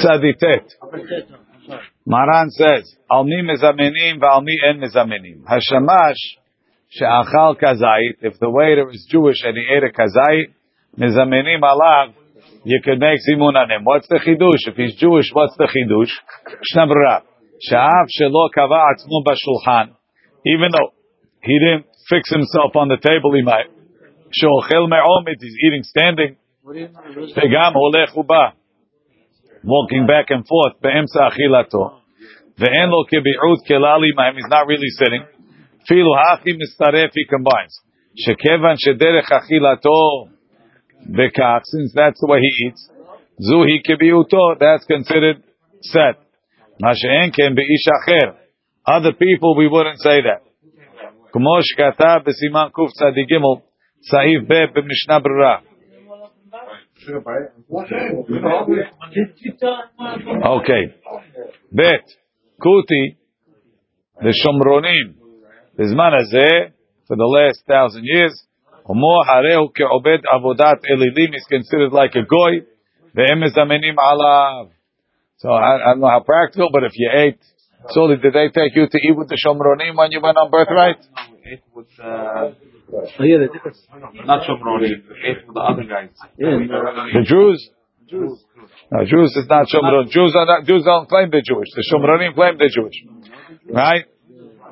Tzaditet. Maran says, Al mi mezamenim v'al mi en mezamenim. Hashamash she'achal kazait, if the waiter is Jewish and he ate a kazait, mezamenim alav, you could make zimun on him. What's the chidush? If he's Jewish, what's the chidush? Shnabra. Sha'af shelo kava atzmu b'shulchan. Even though he didn't fix himself on the table, he might. Shochel me'omit, he's eating standing. Pegam holech uba Walking back and forth. Be'emsa achilato. Ve'en lo kebi'ud kelali ma'im, he's not really sitting. Filu hachi mistaref, he combines. Shekevan shederech achilato bekach, since that's the way he eats. Zuhi kebi'uto, that's considered set. Mashe'en ken be'ish acher. Other people, we wouldn't say that. כמו שכתב בסימן קצ"ג, סעיף ב' במשנה ברורה. Okay. Bet, Kuti, the Shomronim, the Zman there for the last thousand years, Homo ke obed Avodat elidim is considered like a goy, The emes Amenim Alav. So I, I, don't know how practical, but if you ate, so did they take you to eat with the Shomronim when you went on birthright? No, we ate with, uh oh, yeah, not Shomronim, we ate with the other guys. Yeah. The Jews? Jews. No, Jews is not Shomron. Jews are not, Jews don't claim they're Jewish. The Shomronim claim they're Jewish. Right?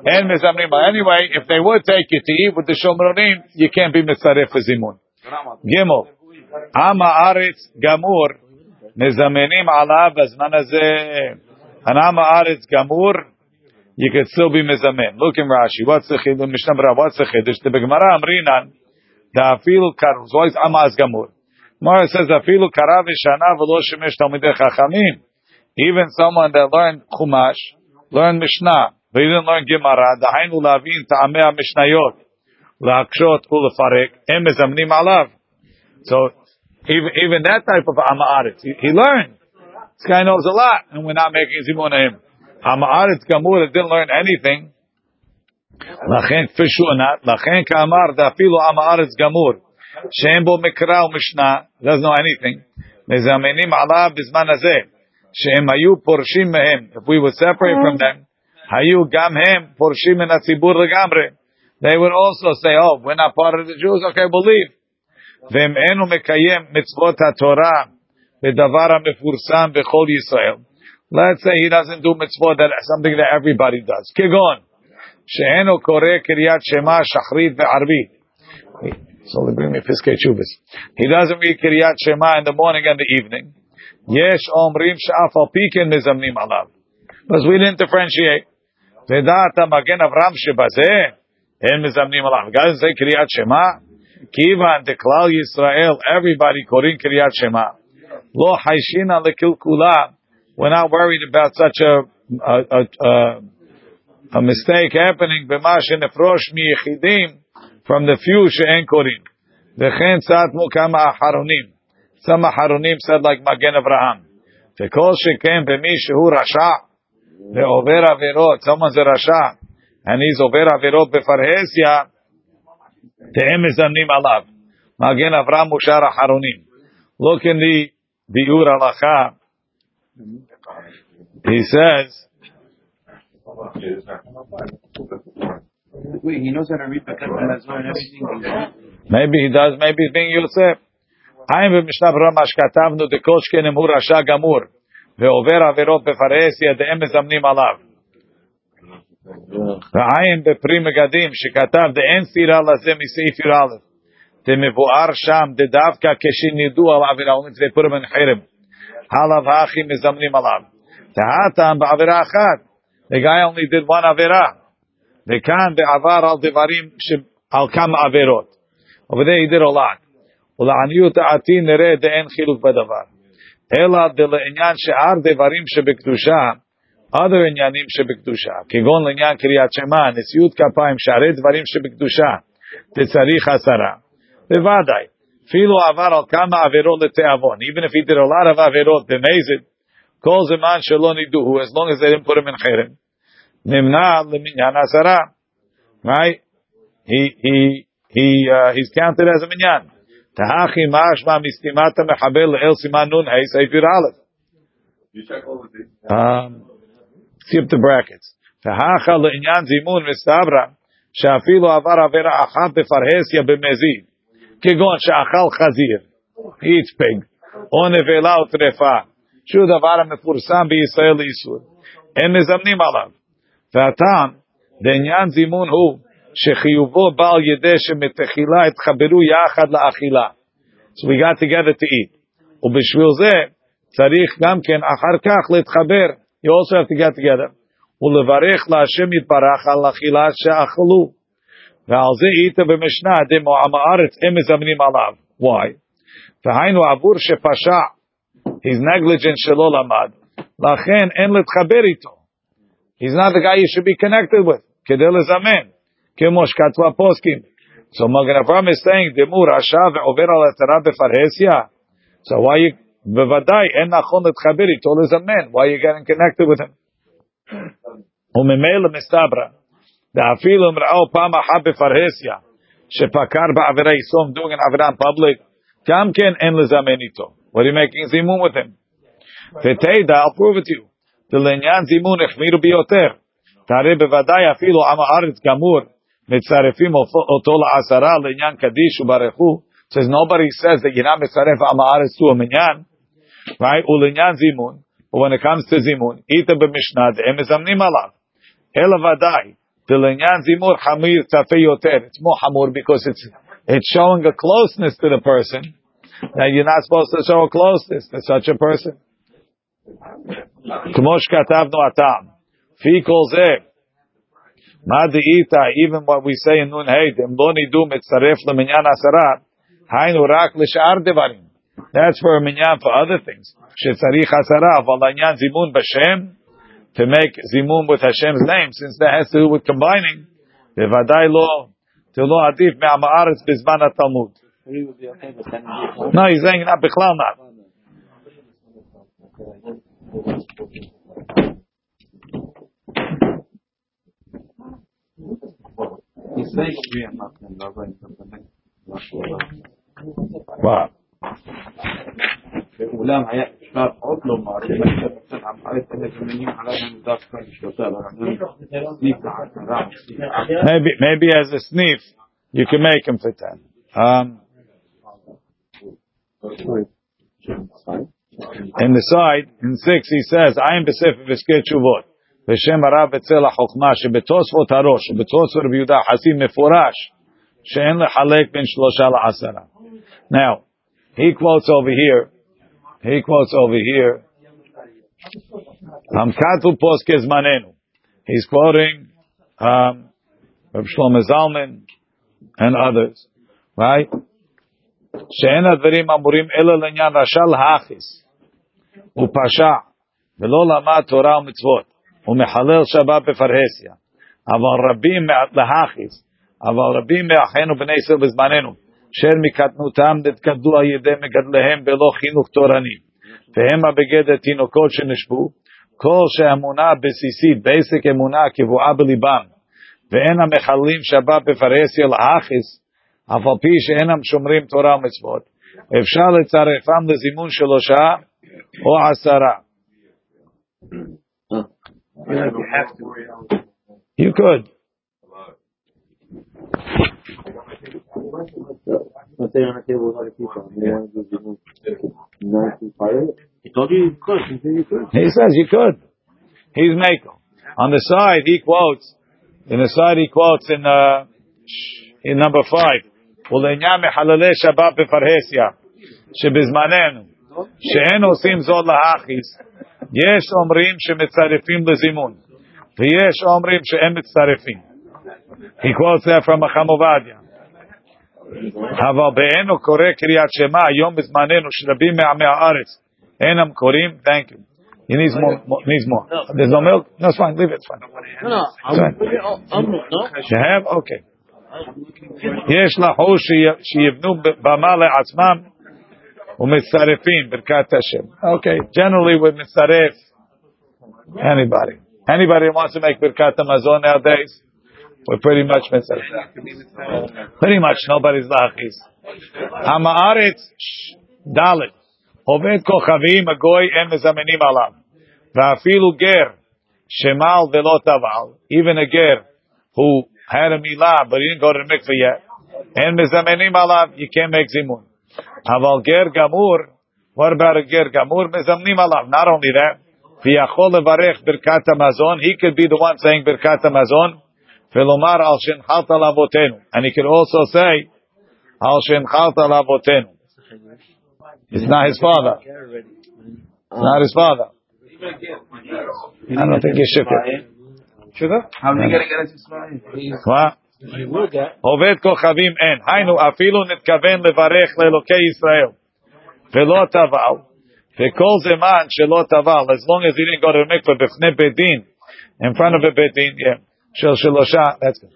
And Anyway, if they would take you to eat with the Shomronim, you can't be Mitzaref for Zimun. Gimel. Ama Aretz Gamur. מזמנים עליו בזמן הזה Hanama Aretz Gamur, you could still be mizamim. Look in Rashi. What's the chidush? Mishnah Berurah. What's the chiddush? The Gemara Amrinan. The afilu karav. It's always amaz gamur. Gemara says afilu karav ishana v'lo shemesh talmidei chachamim. Even someone that learned chumash, learned Mishnah, but he didn't learn Gemara. Dahainu lavin taameh mishnayot la'akshot u'lefarek. Em mizamnim alav. So even, even that type of amaretz, he, he learned. This guy knows a lot, and we're not making zimun him. Hamaaretz Gamur that didn't learn anything. Lachen fishu anat. Lachen kamar dafilu Hamaaretz Gamur. Shem bo mikra u'mishnah. Doesn't know anything. Mezamenim alav bizman hazeh. Shem hayu porshim mehem. If we would separate from them, hayu gam hem porshim min hatzibur legamre. They would also say, oh, we're not part of the Jews. Okay, we'll leave. V'em enu mekayem mitzvot ha-Torah. בדבר המפורסם בכל ישראל. Let's say he doesn't do mitzvot that something that everybody does. כגון, שאינו קורא קריאת שמע שחרית וערבית. So they bring me פסקי תשובס. He doesn't read קריאת שמע in the morning and the evening. יש אומרים שאף על פי כן מזמנים עליו. Because we didn't differentiate. ודעת המגן אברהם שבזה, הם מזמנים עליו. גם זה קריאת שמע, כיוון דכלל ישראל, everybody קוראים קריאת שמע. Lo haishina lekilkula. We're not worried about such a a, a, a, mistake happening. From the few she'en korim. V'chen tzatmu kama aharonim. Some aharonim said like Magen Avraham. V'kol sheken b'mi shehu rasha. Ve'over averot. Someone's a rasha. And he's over averot befarhesia. Te'em mizamnim alav. Magen Avraham ushar aharonim. Look in the Biur Alacha, he says, Wait, he knows how to read the and everything. Maybe he does, maybe he's being Yosef. היינו במשנה ברורה מה שכתבנו דכל שכן הוא רשע גמור ועובר עבירות בפרהסיה דהם מזמנים עליו. ועין בפרי מגדים שכתב דאין סתירה לזה מסעיף י"א the מבואר שם, דווקא כשנידו על עבירה, אומרים they put him in חרם. הלאו האחים מזמנים עליו. טעתם בעבירה אחת. The guy only did one עבירה. וכאן בעבר על דברים, על כמה עבירות. Over there he did a lot. ולעניות דעתי נראה דאין חילוק בדבר. אלא דלעניין שאר דברים שבקדושה, other עניינים שבקדושה, כגון לעניין קריאת שמע, נשיאות כפיים, שערי דברים שבקדושה, תצריך עשרה. Bevadai. Filo avar al kama averot leteavon. Even if he did a lot of averot, b'mezid, calls a man shalom niduhu, as long as they didn't put him in cherem. Nimna leminyan asara. Right? He, he, he, uh, he's counted as a minyan. Tahachi mashma mistimata mechabel el siman nun hey seifir aleph. Um, skip the brackets. והכה לעניין זימון מסתברא שאפילו עבר עבירה אחת בפרהסיה במזיד, כגון שאכל חזיר, eats pig, או נבלה או טרפה, שהוא דבר המפורסם בישראל לאיסור, הם מזמנים עליו. והטעם, לעניין זימון הוא שחיובו בא על ידי שמתחילה התחברו יחד לאכילה. So we got together to eat. ובשביל זה צריך גם כן אחר כך להתחבר. You also have to get together. ולברך להשם יתברך על אכילה שאכלו. ועל זה איתה במשנה, דמו עם הארץ, הם מזמנים עליו. Why? והיינו עבור שפשע, He's negligent shalol amad. Lachen en letchaberito. He's not the guy you should be connected with. Kedel is amen. Kemosh katva poskim. So Magen Avraham is saying, Demur asha ve'over al befarhesia. So why you, bevadai, en nachon letchaber, he told amen. Why are you getting connected with him? Umimele mistabra. Daafilum imra'o pam aha befarhesia. Shepakar ba'avera yisom doing an avera in public. Kam ken en lezamen ito. What are you making zimun with him? Feteida, I'll prove it to you. Delenyan zimun echmiru biyoter. Tare bevadai afilu ama aretz gamur. Mitzarefim otola la'asara lenyan kadish ubarechu. Says nobody says that you're not mitzaref ama aretz to a minyan. Right? Ulenyan zimun. But when it comes to zimun, ita b'mishnah de'em mizamnim alav. Ela vadai. Delenyan zimur hamir tafe yoter. It's more hamur because it's, it's showing a closeness to the person that you're not supposed to show closeness to such a person. Atam. Calls it. Even what we say in Nun Haydim, mitzaref l'shar. That's for a minyan for other things. Zimun to make zimun with Hashem's name, since that has to do with combining. Bevadai lo, tilo adif me'ama'aretz bizman Talmud לא עדיף מעם הארץ בזמן התלמוד. No, he's saying not בכלל not. He's saying we are not in the right What? ואולם היה אפשר עוד לומר, קצת עם הארץ אלה זמנים עליהם דווקא לשלושה, סניף לעשרה, Maybe, maybe as a sniff, you can make him for ten. Um, in the side, in six, he says, I am בספר פסקי תשובות, בשם הרב אצל החוכמה, שבתוספות הראש, ובתוספות רבי יהודה חסי מפורש, שאין לחלק בין שלושה לעשרה. Now, he quotes over here, he quotes over here, um, Katu Poske Zmanenu. He's quoting um, Reb Shlomo Zalman and others, right? שאין הדברים אמורים אלא לעניין רשע להכיס ופשע ולא למד תורה ומצוות. ומחלל שבת בפרהסיה. אבל רבים להכיס אבל רבים מאחינו בני ישראל בזמננו אשר מקטנותם נתגדלו על ידי מגדליהם בלא חינוך תורני. והם בגדר תינוקות שנשבו כל שאמונה בסיסית, basic אמונה קבועה בליבם. ואין המחללים שבת בפרהסיה להכיס אף על פי שאינם שומרים תורה ומצוות, אפשר לצרפם לזימון שלושה או עשרה. You could. Let's say on a table with other people, and they want to do Zimun. Not too part of it? He told you you could. He said you could. He says you could. He's Mako. On the side, he quotes, in the side he quotes in, uh, in number five, ולעניין מחללי שבת בפרהסיה, שבזמננו, שאין עושים זאת להכיס, יש אומרים שמצרפים לזימון, ויש אומרים שאין מצטרפים. He quotes that from החם עובדיה. אבל בעינו קורא קריאת שמע היום בזמננו שרבים מעמי הארץ אינם קוראים, thank you. He needs more, more, needs more. There's no milk? No, it's fine, leave it, it's fine. No, no. It's fine. I'm, I'm, no. You have? Okay. יש לחוש שי- שיבנו במה לעצמם ומצטרפים ברכת השם. Okay, generally we מצטרף anybody. Anybody who wants to make ברכת המזון nowadays, we're pretty much מצטרף. Pretty much nobody's להכיס. עם הארץ, ד' עובד כוכבים, הגוי, אין מזמנים עליו. Va'afilu ger shemal velo taval. Even a ger who had a milah but he didn't go to the mikveh yet. And mezamenim alav, you can't make zimun. Aval ger gamur. What about a ger gamur? Mezamenim alav. Not only that. V'yachol levarech birkat hamazon. He could be the one saying birkat hamazon. Velomar al shenchalta lavotenu. And he could also say al shenchalta lavotenu. It's not his father. It's not his father. I don't think he should it. How are you going to get us Ismail? מה? עובד כוכבים אין. היינו, אפילו נתכוון לברך לאלוקי ישראל. ולא טבל. וכל זמן שלא טבל, as long as he didn't go to the mikveh בפני בית דין, in front of a בית דין, yeah, של שלושה, that's good.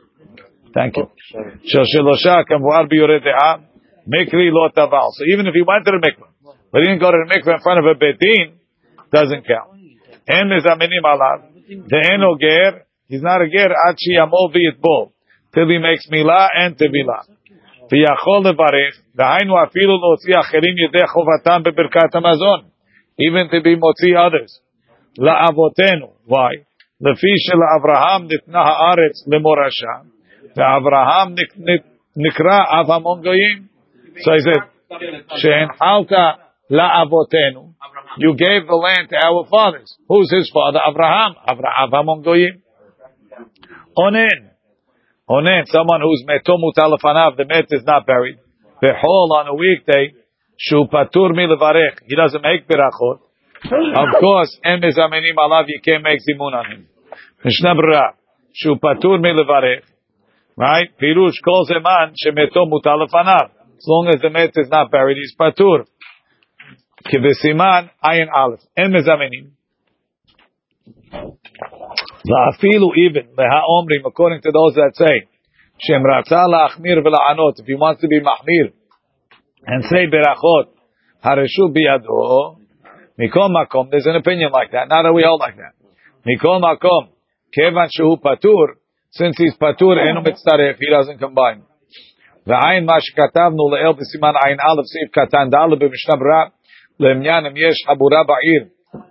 Thank you. של שלושה, כמבואר ביורה דעה, מקרי לא טבל. So even if he went to the mikveh, but he didn't go to the mikveh in front of a בית דין, doesn't count. אין מזמנים עליו, ואינו גר, he's not a ger, עד שימול ויטבול, till he makes מילה and טבילה. ויכול לברך, דהיינו אפילו להוציא אחרים ידי חובתם בברכת המזון, even to be מוציא others, לאבותינו, why? לפי שלאברהם ניתנה הארץ למורשה, ואברהם נקרא אב המון גויים. So he said, שהנחלת לאבותינו, you gave the land to our fathers. Who's his father? Abraham. Abraham among goyim. Onen. Onen, someone who's metom utalafanav, the met is not buried. Behol on a weekday, shu patur. He doesn't make berachot. Of course, em mezamenim alav, you can't make zimun on him. Mishnah Bra, shu patur. Right? Pirush kol zeman shemetom utalafanav. As long as the met is not buried, he's patur. כבסימן עין א', אין מזמנים. ואפילו even, להאומרים, according to those that say, שהם רצה להחמיר ולענות, if he wants to be מחמיר, and say ברכות, הרשות בידו, מכל מקום, there's an opinion like that, not that we hold like that. מכל מקום, כיוון שהוא פטור, since he's פטור, אינו מצטרף, he doesn't combine. ועין מה שכתבנו לאל בסימן עין א', סעיף קטן ד' במשנה ברורה, לעניין אם יש חבורה בעיר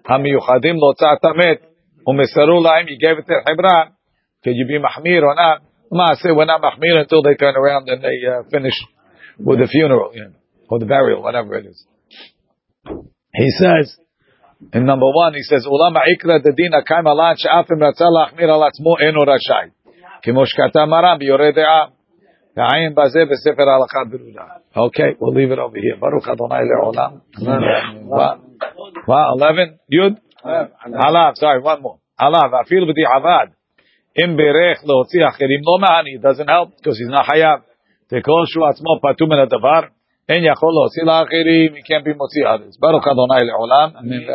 המיוחדים להוצאת המת ומסרו להם, you gave it to חברה, could you be מחמיר or not? מעשה, we're not מחמיר until they turn around and they uh, finish with the funeral, you know, or the burial, whatever it is. He says, in number one, he says, אולם העיקרא דדין הקיים עלן שאף אם רצה להחמיר על עצמו אינו רשאי. כמו שכתב מרן ביורה דעה. Okay, we'll leave it over here. Baruch Adonai le'olam. Wow, eleven. Yud. Alav. Sorry, one more. Alav. Afil b'di'avad. Im berech lo achirim lo ma'ani. It doesn't help because he's not hayav. Tekol shu atzmo patu min hadavar. En yachol le'otzi la'achirim. He can't be motzi others. Baruch Adonai le'olam. Amen.